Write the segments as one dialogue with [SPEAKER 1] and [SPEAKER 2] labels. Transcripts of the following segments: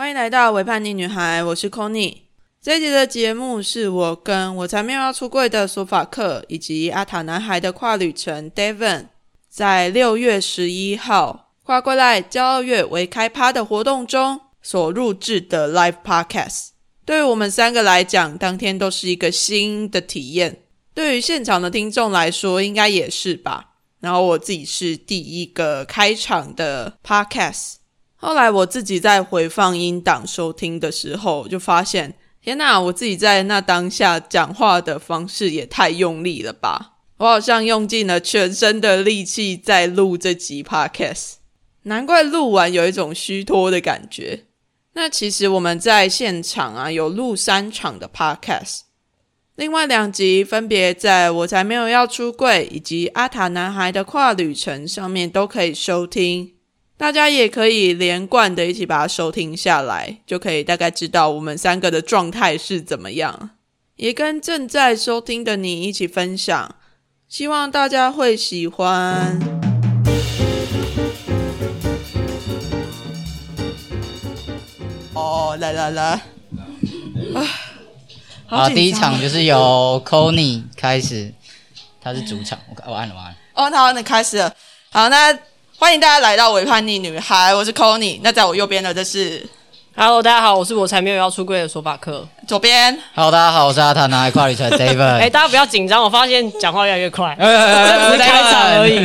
[SPEAKER 1] 欢迎来到《伪叛逆女孩》，我是 c o n y。这一集的节目是我跟我才没有要出柜的索法克，以及阿塔男孩的跨旅程 Devon，在六月十一号跨过来骄傲月为开趴的活动中所录制的 Live Podcast。对于我们三个来讲，当天都是一个新的体验。对于现场的听众来说，应该也是吧。然后我自己是第一个开场的 Podcast。后来我自己在回放音档收听的时候，就发现，天哪！我自己在那当下讲话的方式也太用力了吧！我好像用尽了全身的力气在录这集 podcast，难怪录完有一种虚脱的感觉。那其实我们在现场啊，有录三场的 podcast，另外两集分别在我才没有要出柜以及阿塔男孩的跨旅程上面都可以收听。大家也可以连贯的一起把它收听下来，就可以大概知道我们三个的状态是怎么样，也跟正在收听的你一起分享，希望大家会喜欢。哦，来来来，
[SPEAKER 2] 啊，好，第一场就是由 Conny 开始，他是主场，我我按了吗？
[SPEAKER 1] 哦，好，那开始了，好，那。欢迎大家来到《伪叛逆女孩》，我是 Conny。那在我右边的这是
[SPEAKER 3] ，Hello，大家好，我是我才没有要出柜的索法克。
[SPEAKER 1] 左边
[SPEAKER 2] ，Hello，大家好，我是阿塔拿跨旅程 David。
[SPEAKER 3] 哎，大家不要紧张，我发现讲话越来越快，只是开场而已。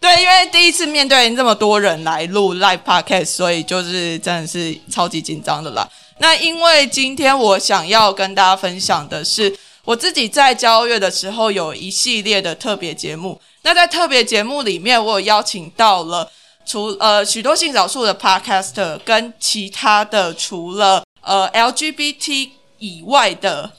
[SPEAKER 1] 对，因为第一次面对这么多人来录 Live Podcast，所以就是真的是超级紧张的啦。那因为今天我想要跟大家分享的是，我自己在交月的时候有一系列的特别节目。那在特别节目里面，我有邀请到了除呃许多性少数的 podcaster，跟其他的除了呃 LGBT 以外的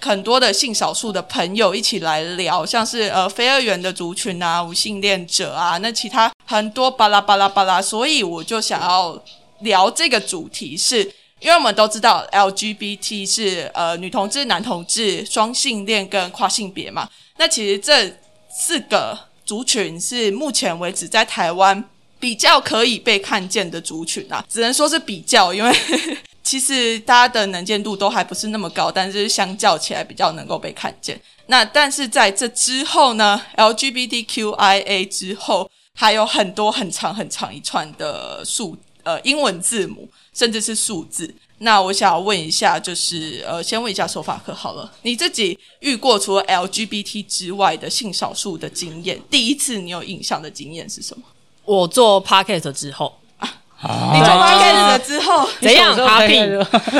[SPEAKER 1] 很多的性少数的朋友一起来聊，像是呃非二元的族群啊、无性恋者啊，那其他很多巴拉巴拉巴拉，所以我就想要聊这个主题，是因为我们都知道 LGBT 是呃女同志、男同志、双性恋跟跨性别嘛，那其实这四个族群是目前为止在台湾比较可以被看见的族群啊，只能说是比较，因为 其实大家的能见度都还不是那么高，但是相较起来比较能够被看见。那但是在这之后呢，LGBTQIA 之后还有很多很长很长一串的数呃英文字母，甚至是数字。那我想要问一下，就是呃，先问一下手法课好了，你自己遇过除了 LGBT 之外的性少数的经验，第一次你有印象的经验是什么？
[SPEAKER 3] 我做 podcast 之后。
[SPEAKER 1] 啊，你做 podcast 之后？
[SPEAKER 3] 怎样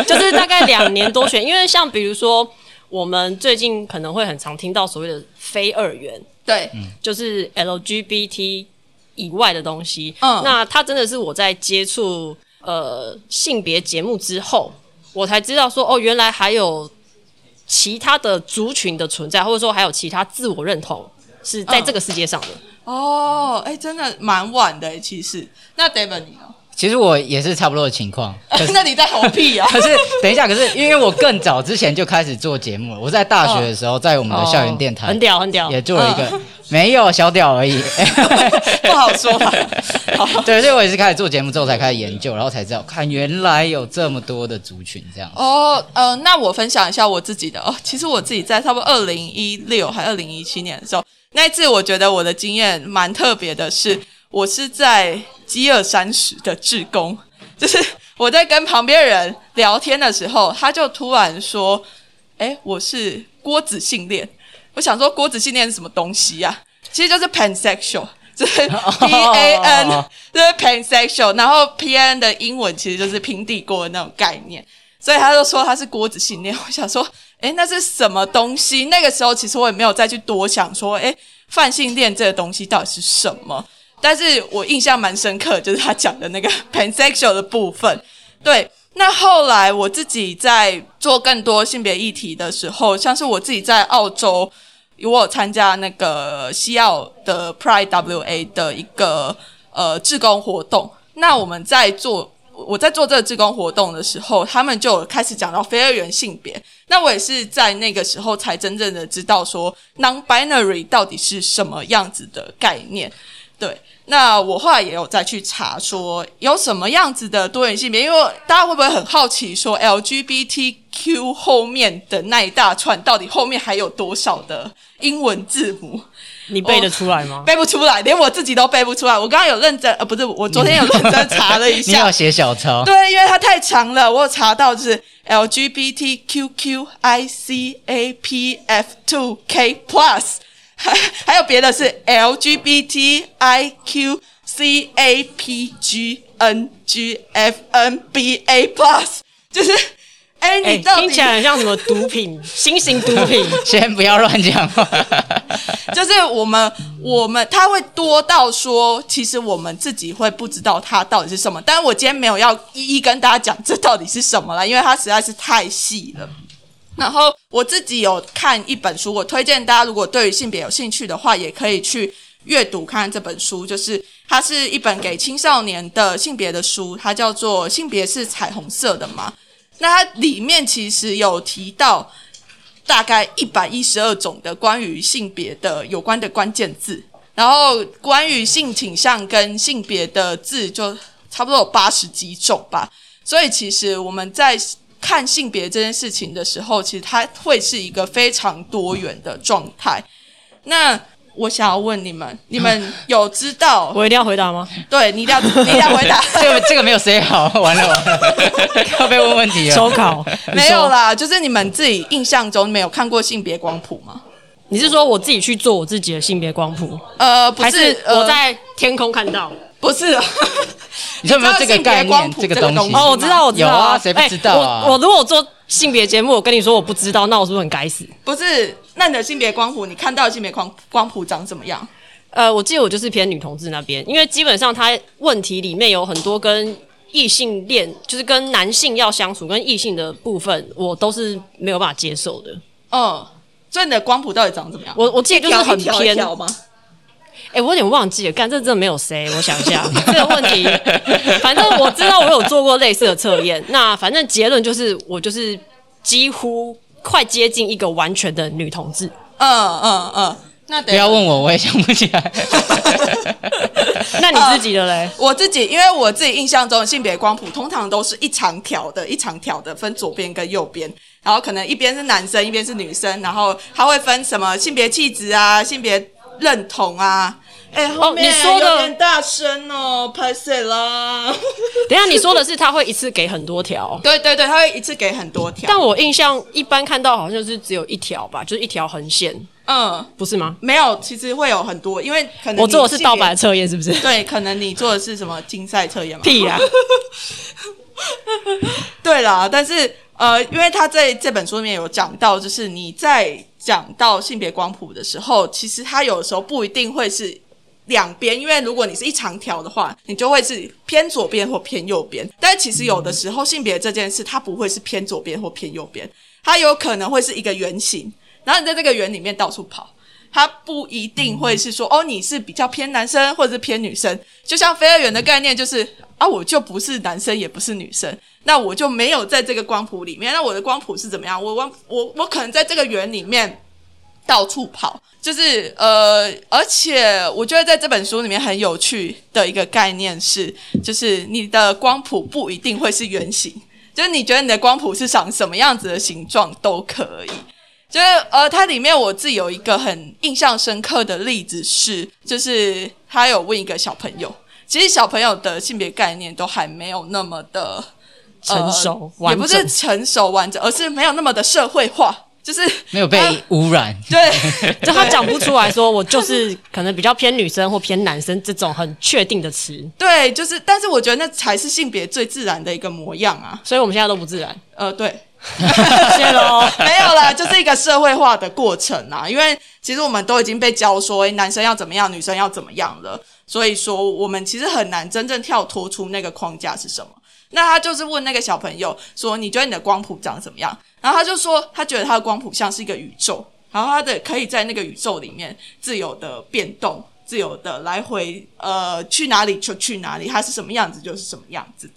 [SPEAKER 3] 就是大概两年多选，因为像比如说我们最近可能会很常听到所谓的非二元，
[SPEAKER 1] 对，
[SPEAKER 3] 就是 LGBT 以外的东西。嗯，那它真的是我在接触。呃，性别节目之后，我才知道说，哦，原来还有其他的族群的存在，或者说还有其他自我认同是在这个世界上的。
[SPEAKER 1] 哦，哎，真的蛮晚的，其实。那 David 你呢？
[SPEAKER 2] 其实我也是差不多的情况。
[SPEAKER 1] 那你在何屁啊？
[SPEAKER 2] 可是等一下，可是因为我更早之前就开始做节目了。我在大学的时候，在我们的校园电台，
[SPEAKER 3] 很屌很屌，
[SPEAKER 2] 也做了一个没有小屌而已，
[SPEAKER 1] 不好说。
[SPEAKER 2] 对，所以我也是开始做节目之后才开始研究，然后才知道看原来有这么多的族群这样。
[SPEAKER 1] 哦，呃，那我分享一下我自己的哦。其实我自己在差不多二零一六还二零一七年的时候，那一次我觉得我的经验蛮特别的，是我是在饥饿三十的志工。就是我在跟旁边人聊天的时候，他就突然说：“哎，我是郭子性恋。”我想说郭子性恋是什么东西呀？其实就是 pansexual，就是 P A N，就是 pansexual。然后 P N 的英文其实就是平底锅的那种概念，所以他就说他是锅子信念。我想说，哎，那是什么东西？那个时候其实我也没有再去多想说，哎，泛性恋这个东西到底是什么？但是我印象蛮深刻，就是他讲的那个 pansexual 的部分。对，那后来我自己在做更多性别议题的时候，像是我自己在澳洲，我有参加那个西澳的 Pride WA 的一个呃志工活动。那我们在做我在做这个志工活动的时候，他们就开始讲到非二元性别。那我也是在那个时候才真正的知道说 non-binary 到底是什么样子的概念。对。那我后来也有再去查，说有什么样子的多元性别，因为大家会不会很好奇，说 LGBTQ 后面的那一大串到底后面还有多少的英文字母？
[SPEAKER 3] 你背得出来吗？
[SPEAKER 1] 背不出来，连我自己都背不出来。我刚刚有认真，呃，不是，我昨天有认真查了一下。
[SPEAKER 2] 你要写小抄？
[SPEAKER 1] 对，因为它太长了，我有查到就是 LGBTQQICAPF2K Plus。还 还有别的是 L G B T I Q C A P G N G F N B A Plus，就是哎，你
[SPEAKER 3] 听起来很像什么毒品，新型毒品？
[SPEAKER 2] 先不要乱讲话。
[SPEAKER 1] 就是我们我们它会多到说，其实我们自己会不知道它到底是什么。但是我今天没有要一一跟大家讲这到底是什么了，因为它实在是太细了。然后我自己有看一本书，我推荐大家，如果对于性别有兴趣的话，也可以去阅读看看这本书。就是它是一本给青少年的性别的书，它叫做《性别是彩虹色的嘛》。那它里面其实有提到大概一百一十二种的关于性别的有关的关键字，然后关于性倾向跟性别的字就差不多有八十几种吧。所以其实我们在看性别这件事情的时候，其实它会是一个非常多元的状态。那我想要问你们，你们有知道？
[SPEAKER 3] 我一定要回答吗？
[SPEAKER 1] 对，你一定要，你一定要回答。
[SPEAKER 2] 这 个这个没有谁好，完了完了，要被问问题了。
[SPEAKER 3] 抽考
[SPEAKER 1] 没有啦，就是你们自己印象中没有看过性别光谱吗？
[SPEAKER 3] 你是说我自己去做我自己的性别光谱？
[SPEAKER 1] 呃，不
[SPEAKER 3] 是，我在天空看到。
[SPEAKER 1] 不是，
[SPEAKER 2] 你有没有这个概念？这个东西
[SPEAKER 3] 哦，我知道，我知道
[SPEAKER 2] 啊，谁不知道
[SPEAKER 3] 啊？我如果做性别节目，我跟你说我不知道，那我是不是很该死？
[SPEAKER 1] 不是，那你的性别光谱，你看到的性别光光谱长怎么样？
[SPEAKER 3] 呃，我记得我就是偏女同志那边，因为基本上它问题里面有很多跟异性恋，就是跟男性要相处，跟异性的部分，我都是没有办法接受的。
[SPEAKER 1] 嗯，所以你的光谱到底长怎么样？
[SPEAKER 3] 我我记得就是很偏
[SPEAKER 1] 吗？
[SPEAKER 3] 哎，我有点忘记了，干这真的没有 C，我想一下这个问题。反正我知道我有做过类似的测验，那反正结论就是我就是几乎快接近一个完全的女同志。
[SPEAKER 1] 嗯嗯嗯，那
[SPEAKER 2] 不要问我，我也想不起来。
[SPEAKER 3] 那你自己的嘞？
[SPEAKER 1] 我自己，因为我自己印象中的性别光谱通常都是一长条的，一长条的分左边跟右边，然后可能一边是男生，一边是女生，然后它会分什么性别气质啊，性别认同啊。哎，后面有点大声哦，拍谁啦？
[SPEAKER 3] 等下你说的是他会一次给很多条？
[SPEAKER 1] 对对对，他会一次给很多条。
[SPEAKER 3] 但我印象一般看到好像是只有一条吧，就是一条横线。嗯，不是吗？
[SPEAKER 1] 没有，其实会有很多，因为可能
[SPEAKER 3] 我做的是盗版测验，是不是？
[SPEAKER 1] 对，可能你做的是什么竞赛测验嘛？
[SPEAKER 3] 屁呀！
[SPEAKER 1] 对啦，但是呃，因为他在这本书里面有讲到，就是你在讲到性别光谱的时候，其实它有的时候不一定会是。两边，因为如果你是一长条的话，你就会是偏左边或偏右边。但其实有的时候，性别这件事它不会是偏左边或偏右边，它有可能会是一个圆形，然后你在这个圆里面到处跑，它不一定会是说哦，你是比较偏男生或者是偏女生。就像飞二元的概念，就是啊，我就不是男生也不是女生，那我就没有在这个光谱里面。那我的光谱是怎么样？我我我我可能在这个圆里面。到处跑，就是呃，而且我觉得在这本书里面很有趣的一个概念是，就是你的光谱不一定会是圆形，就是你觉得你的光谱是长什么样子的形状都可以。就是呃，它里面我自己有一个很印象深刻的例子是，就是他有问一个小朋友，其实小朋友的性别概念都还没有那么的
[SPEAKER 3] 成熟，
[SPEAKER 1] 也不是成熟完整，而是没有那么的社会化。就是
[SPEAKER 2] 没有被污染，
[SPEAKER 1] 对，
[SPEAKER 3] 就他讲不出来说我就是可能比较偏女生或偏男生这种很确定的词，
[SPEAKER 1] 对，就是，但是我觉得那才是性别最自然的一个模样啊，
[SPEAKER 3] 所以我们现在都不自然，
[SPEAKER 1] 呃，对，
[SPEAKER 3] 谢喽，
[SPEAKER 1] 没有啦，就是一个社会化的过程啊，因为其实我们都已经被教说男生要怎么样，女生要怎么样了，所以说我们其实很难真正跳脱出那个框架是什么。那他就是问那个小朋友说：“你觉得你的光谱长怎么样？”然后他就说：“他觉得他的光谱像是一个宇宙，然后他的可以在那个宇宙里面自由的变动，自由的来回，呃，去哪里就去哪里，它是什么样子就是什么样子。”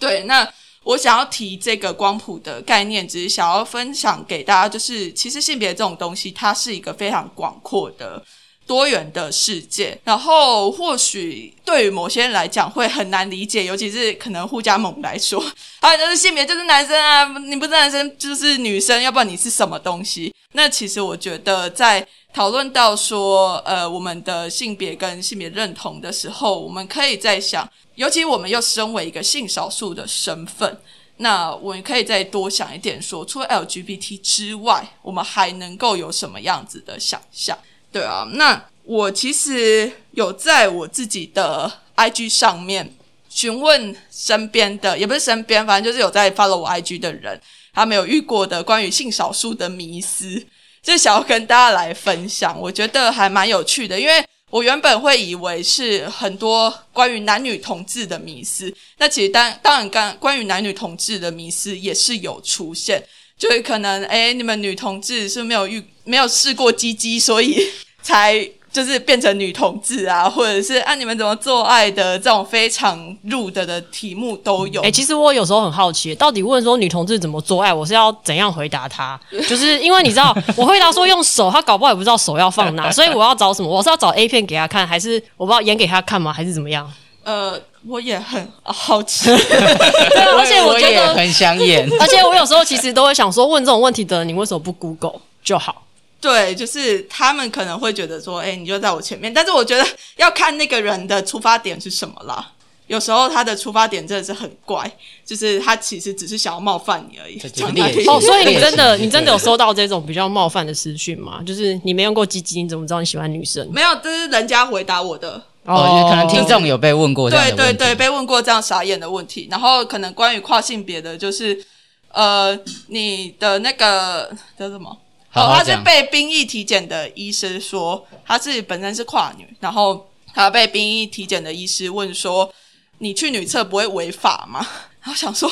[SPEAKER 1] 对，那我想要提这个光谱的概念，只是想要分享给大家，就是其实性别这种东西，它是一个非常广阔的多元的世界，然后或许对于某些人来讲会很难理解，尤其是可能互加盟来说，啊，就是性别就是男生啊，你不是男生就是女生，要不然你是什么东西？那其实我觉得在讨论到说，呃，我们的性别跟性别认同的时候，我们可以在想，尤其我们又身为一个性少数的身份。那我们可以再多想一点，说除了 LGBT 之外，我们还能够有什么样子的想象？对啊，那我其实有在我自己的 IG 上面询问身边的，也不是身边，反正就是有在 follow 我 IG 的人，他没有遇过的关于性少数的迷思，就想要跟大家来分享。我觉得还蛮有趣的，因为我原本会以为是很多关于男女同志的迷思，那其实当当然，关关于男女同志的迷思也是有出现。就是可能，哎，你们女同志是没有遇没有试过鸡鸡，所以才就是变成女同志啊，或者是按你们怎么做爱的这种非常入的的题目都有。
[SPEAKER 3] 哎，其实我有时候很好奇，到底问说女同志怎么做爱，我是要怎样回答他？就是因为你知道，我回答说用手，他搞不好也不知道手要放哪，所以我要找什么？我是要找 A 片给他看，还是我不知道演给他看吗？还是怎么样？
[SPEAKER 1] 呃。我也很好奇，
[SPEAKER 3] 对，而且我觉得
[SPEAKER 2] 很想演，
[SPEAKER 3] 而且我有时候其实都会想说，问这种问题的你为什么不 Google 就好？
[SPEAKER 1] 对，就是他们可能会觉得说，哎，你就在我前面，但是我觉得要看那个人的出发点是什么啦。有时候他的出发点真的是很怪，就是他其实只是想要冒犯你而已。
[SPEAKER 3] 哦，所以你真的你真的有收到这种比较冒犯的私讯吗？就是你没用过鸡鸡，你怎么知道你喜欢女生？
[SPEAKER 1] 没有，这是人家回答我的。
[SPEAKER 2] 哦，可能听众有被问过这样
[SPEAKER 1] 对对对，被问过这样傻眼的问题。然后可能关于跨性别的，就是呃，你的那个叫什么？
[SPEAKER 2] 哦，
[SPEAKER 1] 他是被兵役体检的医师说他是本身是跨女，然后他被兵役体检的医师问说：“你去女厕不会违法吗？” 然后想说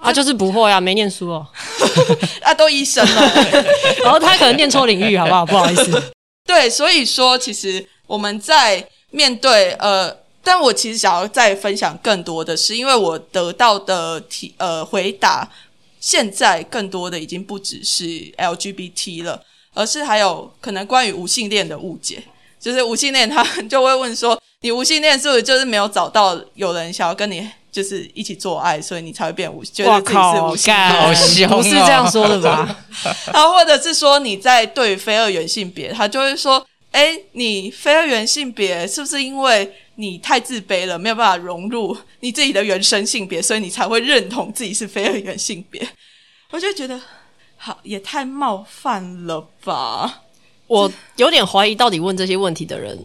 [SPEAKER 3] 啊，就是不会啊，没念书哦，
[SPEAKER 1] 啊，都医生了。
[SPEAKER 3] 然 后他可能念错领域，好不好？不好意思。
[SPEAKER 1] 对，所以说其实我们在。面对呃，但我其实想要再分享更多的是，因为我得到的提呃回答，现在更多的已经不只是 LGBT 了，而是还有可能关于无性恋的误解。就是无性恋，他就会问说：“ 你无性恋是不是就是没有找到有人想要跟你就是一起做爱，所以你才会变无？觉得自己是无性恋？
[SPEAKER 3] 不是这样说的吧？
[SPEAKER 1] 啊，或者是说你在对非二元性别，他就会说。”哎，你非二元性别是不是因为你太自卑了，没有办法融入你自己的原生性别，所以你才会认同自己是非二元性别？我就觉得，好也太冒犯了吧！
[SPEAKER 3] 我有点怀疑，到底问这些问题的人，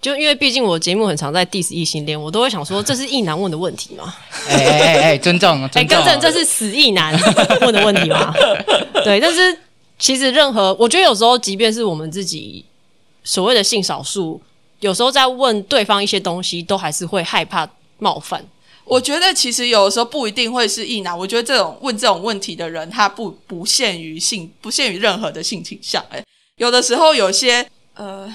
[SPEAKER 3] 就因为毕竟我节目很常在 diss 异性恋，我都会想说，这是异男问的问题吗？
[SPEAKER 2] 哎哎哎，尊重，哎，
[SPEAKER 3] 更正，这是死异男问的问题吗？对，但是其实任何，我觉得有时候，即便是我们自己。所谓的性少数，有时候在问对方一些东西，都还是会害怕冒犯。
[SPEAKER 1] 我觉得其实有的时候不一定会是异男，我觉得这种问这种问题的人，他不不限于性，不限于任何的性倾向。哎，有的时候有些呃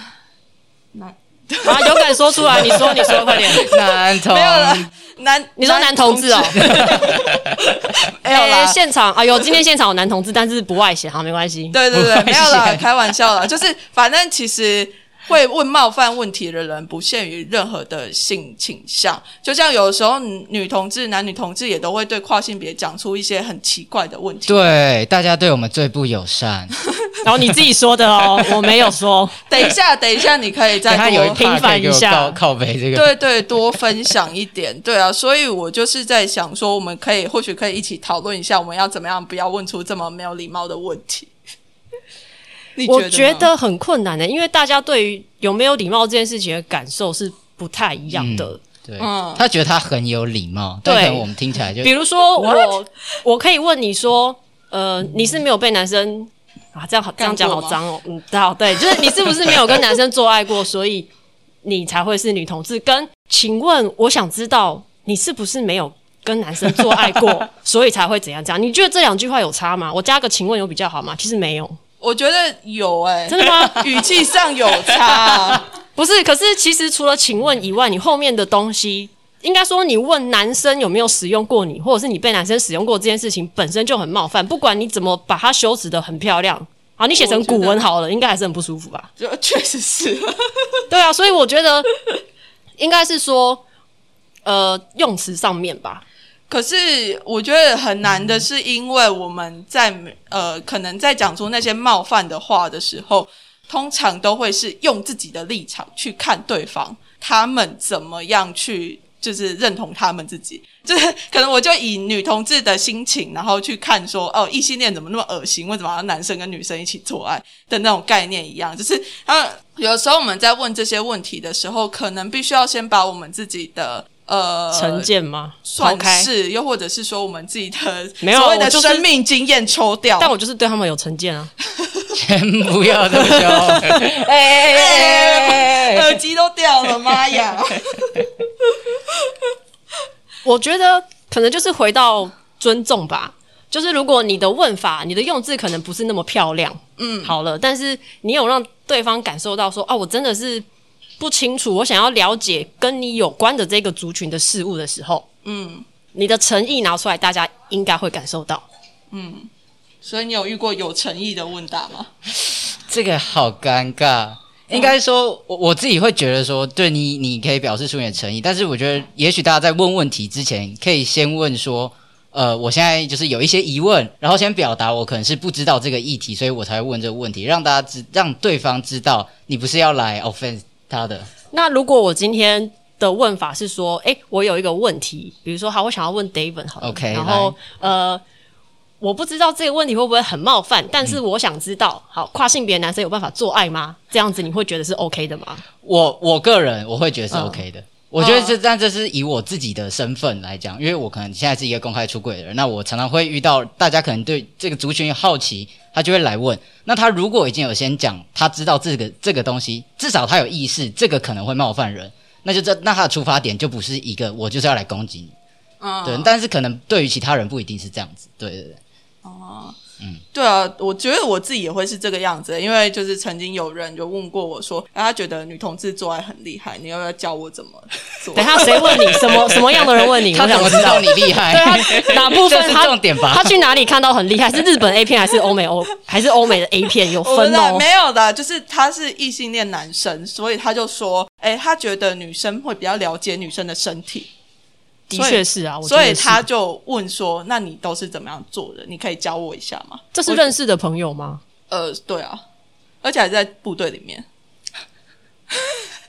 [SPEAKER 3] 男 啊，有敢说出来？你说，你说，快点。
[SPEAKER 2] 男同
[SPEAKER 1] 没有了，男
[SPEAKER 3] 你说男同志哦。
[SPEAKER 1] 没有了，
[SPEAKER 3] 现场啊，有今天现场有男同志，但是不外显，好，没关系。
[SPEAKER 1] 对对对，没有了，开玩笑了，就是反正其实。会问冒犯问题的人不限于任何的性倾向，就像有时候女同志、男女同志也都会对跨性别讲出一些很奇怪的问题。
[SPEAKER 2] 对，大家对我们最不友善。
[SPEAKER 3] 然后你自己说的哦，我没有说。
[SPEAKER 1] 等一下，等一下，你可以再多
[SPEAKER 3] 平反一下，
[SPEAKER 2] 靠背这个。
[SPEAKER 1] 对对，多分享一点。对啊，所以我就是在想说，我们可以或许可以一起讨论一下，我们要怎么样不要问出这么没有礼貌的问题。
[SPEAKER 3] 我觉得很困难的，因为大家对于有没有礼貌这件事情的感受是不太一样的。
[SPEAKER 2] 对，他觉得他很有礼貌，对我们听起来就，
[SPEAKER 3] 比如说我，我可以问你说，呃，你是没有被男生啊？这样好，这样讲好脏哦。嗯，好，对，就是你是不是没有跟男生做爱过，所以你才会是女同志？跟请问，我想知道你是不是没有跟男生做爱过，所以才会怎样？这样你觉得这两句话有差吗？我加个请问有比较好吗？其实没有。
[SPEAKER 1] 我觉得有哎，
[SPEAKER 3] 真的吗？
[SPEAKER 1] 语气上有差，
[SPEAKER 3] 不是？可是其实除了请问以外，你后面的东西，应该说你问男生有没有使用过你，或者是你被男生使用过这件事情，本身就很冒犯。不管你怎么把它修辞的很漂亮，好，你写成古文好了，应该还是很不舒服吧？
[SPEAKER 1] 就确实是，
[SPEAKER 3] 对啊，所以我觉得应该是说，呃，用词上面吧。
[SPEAKER 1] 可是我觉得很难的是，因为我们在呃，可能在讲出那些冒犯的话的时候，通常都会是用自己的立场去看对方，他们怎么样去就是认同他们自己，就是可能我就以女同志的心情，然后去看说，哦，异性恋怎么那么恶心？为什么要男生跟女生一起做爱的那种概念一样？就是啊，有时候我们在问这些问题的时候，可能必须要先把我们自己的。呃，
[SPEAKER 3] 成见吗？
[SPEAKER 1] 算是，又或者是说我们自己的
[SPEAKER 3] 没有
[SPEAKER 1] 所谓的生命经验抽掉，
[SPEAKER 3] 但我就是对他们有成见啊！
[SPEAKER 2] 先不要这么说，哎哎
[SPEAKER 1] 哎，耳机都掉了，妈呀！
[SPEAKER 3] 我觉得可能就是回到尊重吧，就是如果你的问法、你的用字可能不是那么漂亮，嗯，好了，但是你有让对方感受到说，啊，我真的是。不清楚，我想要了解跟你有关的这个族群的事物的时候，嗯，你的诚意拿出来，大家应该会感受到，
[SPEAKER 1] 嗯，所以你有遇过有诚意的问答吗？
[SPEAKER 2] 这个好尴尬，应该说，我我自己会觉得说，对你，你可以表示出你的诚意，但是我觉得，也许大家在问问题之前，可以先问说，呃，我现在就是有一些疑问，然后先表达我可能是不知道这个议题，所以我才会问这个问题，让大家知，让对方知道你不是要来 offense。他的
[SPEAKER 3] 那如果我今天的问法是说，哎，我有一个问题，比如说，好，我想要问 David，好
[SPEAKER 2] ，OK，
[SPEAKER 3] 然后呃，我不知道这个问题会不会很冒犯，但是我想知道，好，跨性别男生有办法做爱吗？这样子你会觉得是 OK 的吗？
[SPEAKER 2] 我我个人我会觉得是 OK 的。我觉得这，但这是以我自己的身份来讲，因为我可能现在是一个公开出柜的人，那我常常会遇到大家可能对这个族群有好奇，他就会来问。那他如果已经有先讲，他知道这个这个东西，至少他有意识，这个可能会冒犯人，那就这，那他的出发点就不是一个我就是要来攻击你，嗯，对。但是可能对于其他人不一定是这样子，对对对，哦。
[SPEAKER 1] 嗯，对啊，我觉得我自己也会是这个样子，因为就是曾经有人就问过我说，他觉得女同志做爱很厉害，你要不要教我怎么做？
[SPEAKER 3] 等下谁问你 什么什么样的人问你？
[SPEAKER 2] 他怎么知道你厉害？
[SPEAKER 3] 对啊，哪部分？
[SPEAKER 2] 他重点吧？
[SPEAKER 3] 他去哪里看到很厉害？是日本 A 片还是欧美欧 还是欧美的 A 片？有分哦？
[SPEAKER 1] 没有的，就是他是异性恋男生，所以他就说，哎，他觉得女生会比较了解女生的身体。
[SPEAKER 3] 的确是啊，
[SPEAKER 1] 所以他就问说：“那你都是怎么样做的？你可以教我一下吗？”
[SPEAKER 3] 这是认识的朋友吗？
[SPEAKER 1] 呃，对啊，而且还在部队里面。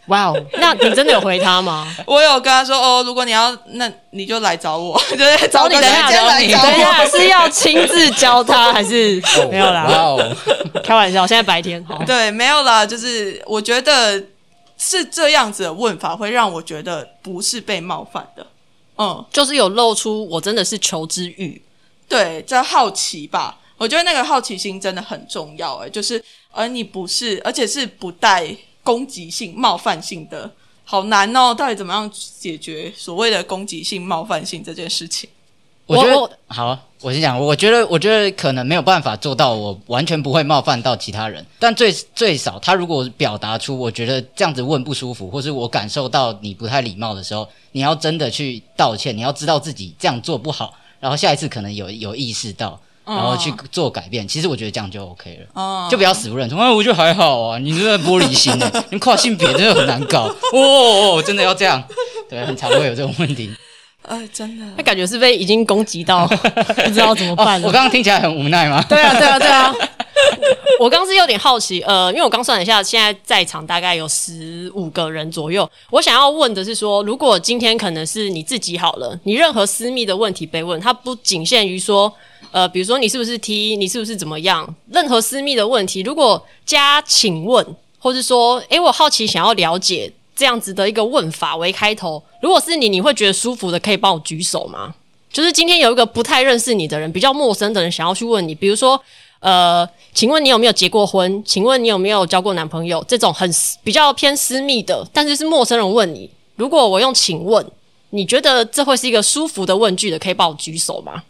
[SPEAKER 3] 哇哦，那你真的有回他吗？
[SPEAKER 1] 我有跟他说：“哦，如果你要，那你就来找我，就
[SPEAKER 3] 找你。等一下，等一下，是要亲自教他还是 没有啦？开玩笑，现在白天。
[SPEAKER 1] 对，没有啦，就是我觉得是这样子的问法，会让我觉得不是被冒犯的。”
[SPEAKER 3] 嗯，就是有露出我真的是求知欲，
[SPEAKER 1] 对，这好奇吧。我觉得那个好奇心真的很重要，哎，就是而你不是，而且是不带攻击性、冒犯性的，好难哦。到底怎么样解决所谓的攻击性、冒犯性这件事情？
[SPEAKER 2] 我觉得好，我先讲。我觉得，我觉得可能没有办法做到，我完全不会冒犯到其他人。但最最少，他如果表达出我觉得这样子问不舒服，或是我感受到你不太礼貌的时候，你要真的去道歉，你要知道自己这样做不好，然后下一次可能有有意识到，然后去做改变。其实我觉得这样就 OK 了，哦、就不要死不认错。哎，我觉得还好啊，你这个玻璃心的，你跨性别真的很难搞。哦，真的要这样，对，很常会有这种问题。
[SPEAKER 1] 哎，真的，
[SPEAKER 3] 他感觉是被已经攻击到，不知道怎么办了。
[SPEAKER 2] 我刚刚听起来很无奈吗？
[SPEAKER 3] 对啊，对啊，对啊。我刚是有点好奇，呃，因为我刚算了一下，现在在场大概有十五个人左右。我想要问的是说，如果今天可能是你自己好了，你任何私密的问题被问，它不仅限于说，呃，比如说你是不是 T，你是不是怎么样，任何私密的问题，如果加请问，或是说，诶，我好奇想要了解。这样子的一个问法为开头，如果是你，你会觉得舒服的，可以帮我举手吗？就是今天有一个不太认识你的人，比较陌生的人，想要去问你，比如说，呃，请问你有没有结过婚？请问你有没有交过男朋友？这种很比较偏私密的，但是是陌生人问你，如果我用请问，你觉得这会是一个舒服的问句的，可以帮我举手吗？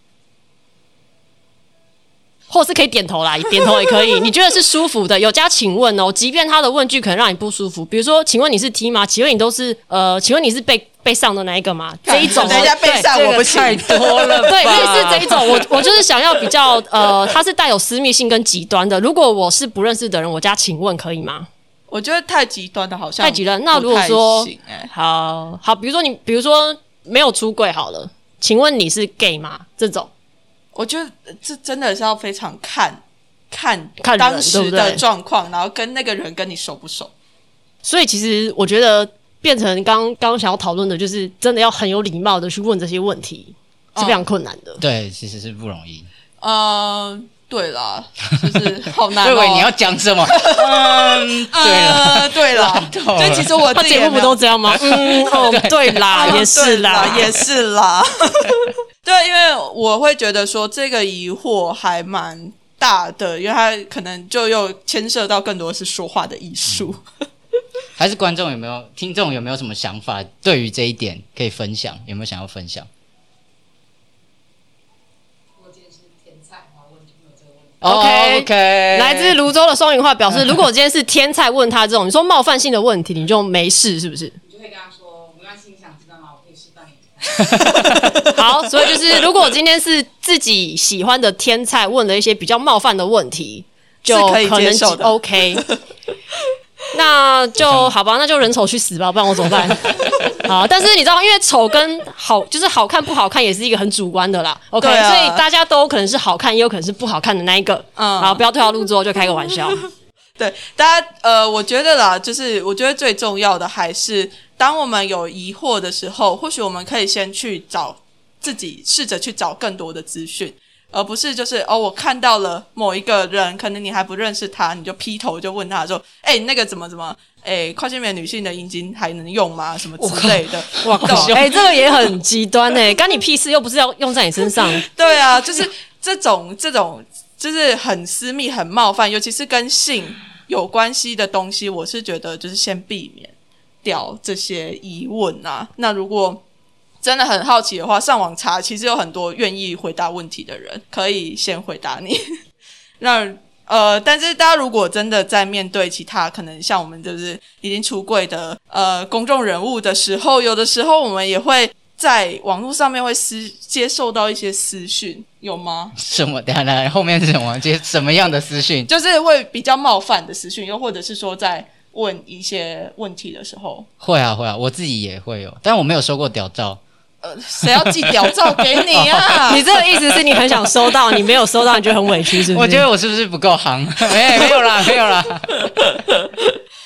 [SPEAKER 3] 或是可以点头啦，点头也可以。你觉得是舒服的？有加请问哦，即便他的问句可能让你不舒服，比如说，请问你是 T 吗？请问你都是呃，请问你是被被上的那一个吗，这一种
[SPEAKER 1] 等一下被上我不行
[SPEAKER 2] 太多了吧，
[SPEAKER 3] 对，类似这一种，我我就是想要比较呃，它是带有私密性跟极端的。如果我是不认识的人，我加请问可以吗？
[SPEAKER 1] 我觉得太极端的，好像
[SPEAKER 3] 太极端。那如果说
[SPEAKER 1] 不太行哎
[SPEAKER 3] 好好，比如说你，比如说没有出柜好了，请问你是 gay 吗？这种
[SPEAKER 1] 我觉得这真的是要非常看看
[SPEAKER 3] 看人
[SPEAKER 1] 当时的状况，然后跟那个人跟你熟不熟。
[SPEAKER 3] 所以其实我觉得变成刚刚刚想要讨论的，就是真的要很有礼貌的去问这些问题，是非常困难的。
[SPEAKER 2] 对，其实是不容易。
[SPEAKER 1] 呃，对啦，就是好难、哦。
[SPEAKER 2] 对，你要讲什么？嗯，对了，
[SPEAKER 1] 呃，对
[SPEAKER 2] 了
[SPEAKER 1] 就 其实我
[SPEAKER 3] 他节目不
[SPEAKER 1] 自己也没有
[SPEAKER 3] 都这样吗？嗯，哦，对啦，
[SPEAKER 1] 啊
[SPEAKER 3] 也是啦，
[SPEAKER 1] 也是啦。对，因为我会觉得说这个疑惑还蛮大的，因为它可能就又牵涉到更多是说话的艺术。
[SPEAKER 2] 还是观众有没有、听众有没有什么想法？对于这一点可以分享，有没有想要分享？哦
[SPEAKER 3] OK
[SPEAKER 2] OK，
[SPEAKER 3] 来自泸州的双云话表示，如果今天是天菜问他这种你说冒犯性的问题，你就没事，是不是？
[SPEAKER 4] 你就会跟他说，没关系，你想知道吗？我可以示范给你看。
[SPEAKER 3] 好，所以就是如果今天是自己喜欢的天菜问了一些比较冒犯的问题，就
[SPEAKER 1] 可以接受的
[SPEAKER 3] OK。那就好吧，那就人丑去死吧，不然我怎么办？好，但是你知道，因为丑跟好，就是好看不好看，也是一个很主观的啦。OK，、
[SPEAKER 1] 啊
[SPEAKER 3] 所以大家都可能是好看，也有可能是不好看的那一个。
[SPEAKER 1] 嗯
[SPEAKER 3] 好，不要对号入座，就开个玩笑。
[SPEAKER 1] 对，大家呃，我觉得啦，就是我觉得最重要的还是，当我们有疑惑的时候，或许我们可以先去找自己，试着去找更多的资讯，而不是就是哦，我看到了某一个人，可能你还不认识他，你就劈头就问他说，哎，那个怎么怎么，哎，跨性别女性的阴茎还能用吗？什么之类的。
[SPEAKER 2] 哇靠！
[SPEAKER 3] 哎、这个也很极端哎、干你屁事，又不是要用在你身上。
[SPEAKER 1] 对啊，就是这种这种就是很私密、很冒犯，尤其是跟性有关系的东西，我是觉得就是先避免掉这些疑问啊。那如果真的很好奇的话，上网查，其实有很多愿意回答问题的人，可以先回答你。那呃，但是大家如果真的在面对其他可能像我们就是已经出柜的呃公众人物的时候，有的时候我们也会在网络上面会私接受到一些私讯，有吗？
[SPEAKER 2] 什么？等一下等一下，后面是什么？接什么样的私讯？
[SPEAKER 1] 就是会比较冒犯的私讯，又或者是说在问一些问题的时候，
[SPEAKER 2] 会啊会啊，我自己也会有，但我没有收过屌照。
[SPEAKER 1] 呃，谁要寄屌照给你啊？
[SPEAKER 3] 你这个意思是你很想收到，你没有收到，你就很委屈，是不是？
[SPEAKER 2] 我觉得我是不是不够行？没没有啦，没有啦。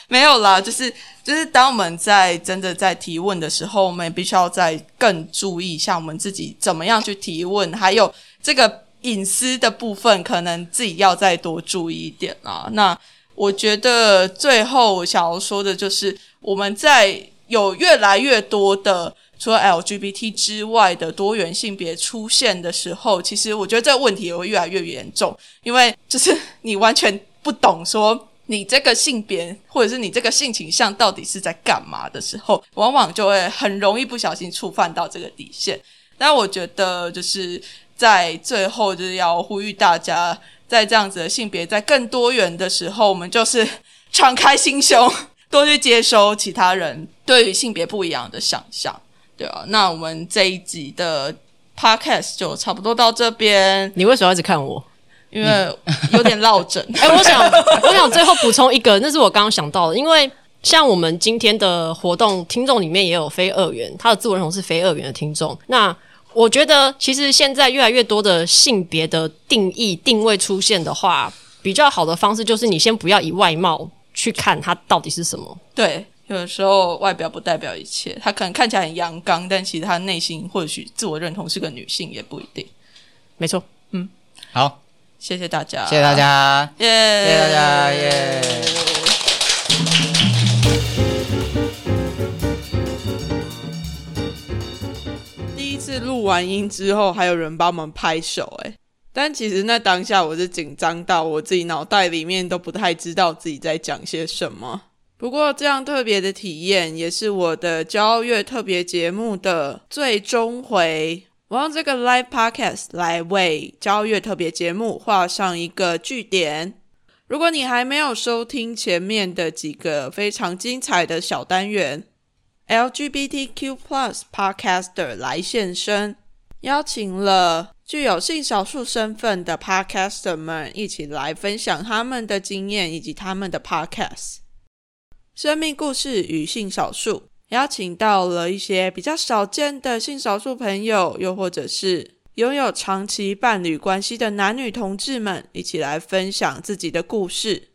[SPEAKER 1] 没有啦，就是就是当我们在真的在提问的时候，我们也必须要再更注意一下我们自己怎么样去提问，还有这个隐私的部分，可能自己要再多注意一点啊。那我觉得最后我想要说的就是，我们在有越来越多的除了 LGBT 之外的多元性别出现的时候，其实我觉得这个问题也会越来越严重，因为就是你完全不懂说你这个性别或者是你这个性倾向到底是在干嘛的时候，往往就会很容易不小心触犯到这个底线。但我觉得就是在最后就是要呼吁大家，在这样子的性别在更多元的时候，我们就是 敞开心胸，多去接收其他人对于性别不一样的想象，对啊，那我们这一集的 podcast 就差不多到这边，
[SPEAKER 3] 你为什么要一直看我？
[SPEAKER 1] 因为有点落枕。
[SPEAKER 3] 哎、我想，我想最后补充一个，那是我刚刚想到的，因为像我们今天的活动，听众里面也有非二元，他的自我认同是非二元的听众。那我觉得，其实现在越来越多的性别的定义定位出现的话，比较好的方式就是你先不要以外貌去看它到底是什么。
[SPEAKER 1] 对，有的时候外表不代表一切，他可能看起来很阳刚，但其实他内心或许自我认同是个女性，也不一定。
[SPEAKER 3] 没错，嗯
[SPEAKER 2] 好，
[SPEAKER 1] 谢谢大家，
[SPEAKER 2] 谢谢大，家。
[SPEAKER 1] 耶，
[SPEAKER 2] 谢谢大家耶。
[SPEAKER 1] 完音之后，还有人帮我们拍手，哎，但其实那当下我是紧张到我自己脑袋里面都不太知道自己在讲些什么。不过这样特别的体验，也是我的骄傲月特别节目的最终回。我用这个 live podcast 来为骄傲月特别节目画上一个句点。如果你还没有收听前面的几个非常精彩的小单元，
[SPEAKER 5] LGBTQ+ Podcaster 来现身，邀请了具有性少数身份的 Podcaster 们一起来分享他们的经验以及他们的 Podcast 生命故事与性少数。邀请到了一些比较少见的性少数朋友，又或者是。拥有长期伴侣关系的男女同志们，一起来分享自己的故事。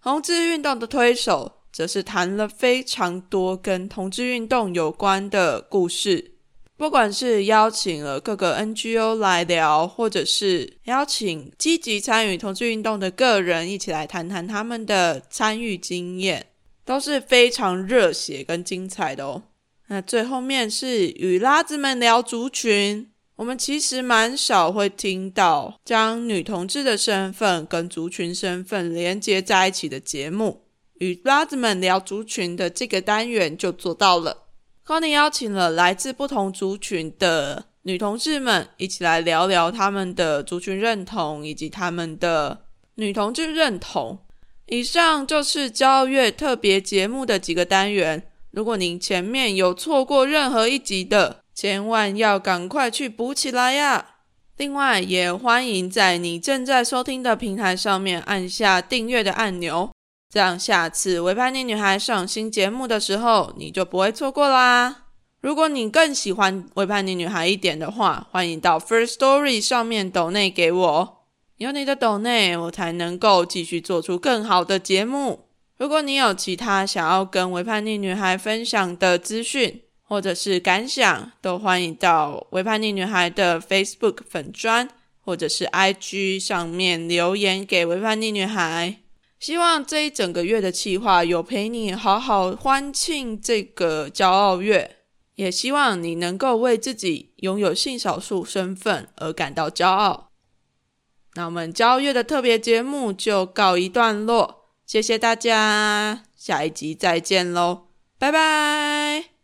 [SPEAKER 5] 同志运动的推手，则是谈了非常多跟同志运动有关的故事。不管是邀请了各个 NGO 来聊，或者是邀请积极参与同志运动的个人，一起来谈谈他们的参与经验，都是非常热血跟精彩的哦。那最后面是与拉子们聊族群。我们其实蛮少会听到将女同志的身份跟族群身份连接在一起的节目。与拉子们聊族群的这个单元就做到了。Conny 邀请了来自不同族群的女同志们一起来聊聊他们的族群认同以及他们的女同志认同。以上就是骄傲月特别节目的几个单元。如果您前面有错过任何一集的，千万要赶快去补起来呀！另外，也欢迎在你正在收听的平台上面按下订阅的按钮，这样下次维叛逆女孩上新节目的时候，你就不会错过啦。如果你更喜欢维叛逆女孩一点的话，欢迎到 First Story 上面抖内给我，有你的抖内，我才能够继续做出更好的节目。如果你有其他想要跟维叛逆女孩分享的资讯，或者是感想，都欢迎到微叛逆女孩的 Facebook 粉砖，或者是 IG 上面留言给微叛逆女孩。希望这一整个月的计划有陪你好好欢庆这个骄傲月，也希望你能够为自己拥有性少数身份而感到骄傲。那我们骄傲月的特别节目就告一段落，谢谢大家，下一集再见喽，拜拜。